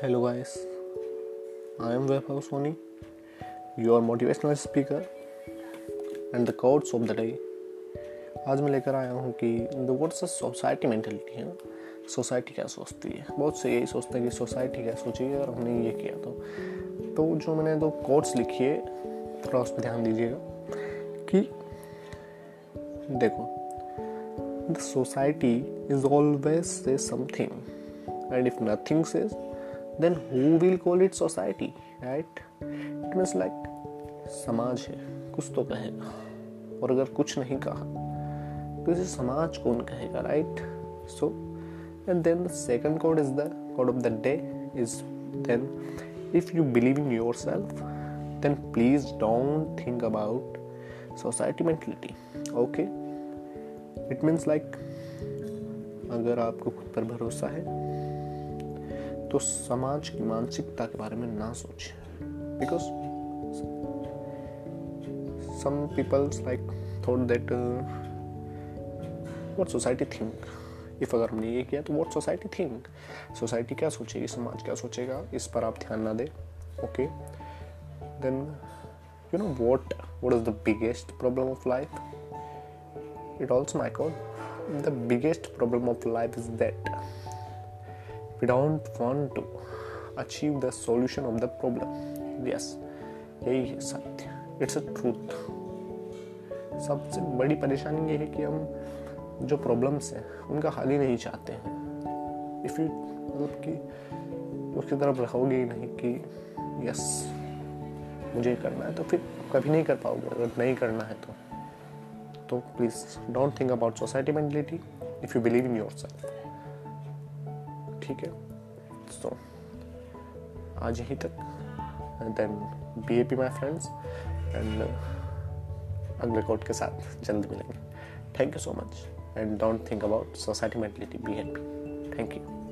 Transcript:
Hello, guys. I am Vaibhav Soni, your motivational speaker, and the quotes of the day. आज मैं लेकर आया हूँ कि द अ सोसाइटी मेंटेलिटी है सोसाइटी क्या सोचती है बहुत से यही सोचते हैं कि सोसाइटी क्या सोचेगी और हमने ये किया तो तो जो मैंने दो कोट्स लिखी है थोड़ा उस पर ध्यान दीजिएगा कि देखो the society is always say something and if nothing says then who will call it society, right? It means like, समाज है, कुछ तो कहेगा, और अगर कुछ नहीं कहा तो इसे समाज कौन कहेगा right so and then the second code is the code of the day is then if you believe in yourself then please don't think about society mentality okay it means like अगर आपको खुद पर भरोसा है तो समाज की मानसिकता के बारे में ना सोचें because some peoples like thought that what society think if अगर हमने ये किया तो व्हाट सोसाइटी थिंक सोसाइटी क्या सोचेगी? समाज क्या सोचेगा? इस पर आप ध्यान ना दें। Okay then you know what what is the biggest problem of life it also god. The biggest problem of life is that we don't want to achieve the solution of the problem. Yes. यही है सत्य. It's a truth सबसे बड़ी परेशानी ये है कि हम जो प्रॉब्लम्स हैं, उनका हल ही नहीं चाहते हैं. इफ़ यू मतलब कि उसकी तरफ़ रखोगे ही नहीं कि यस मुझे करना है तो फिर कभी नहीं कर पाओगे. अगर नहीं करना है तो तो please don't think about society mentality if you believe in yourself ठीक है। सो so, आज यहीं तक। Then be happy my friends and अगले कोर्ट के साथ जल्द मिलेंगे। Thank you so much and don't think about society mentality be happy thank you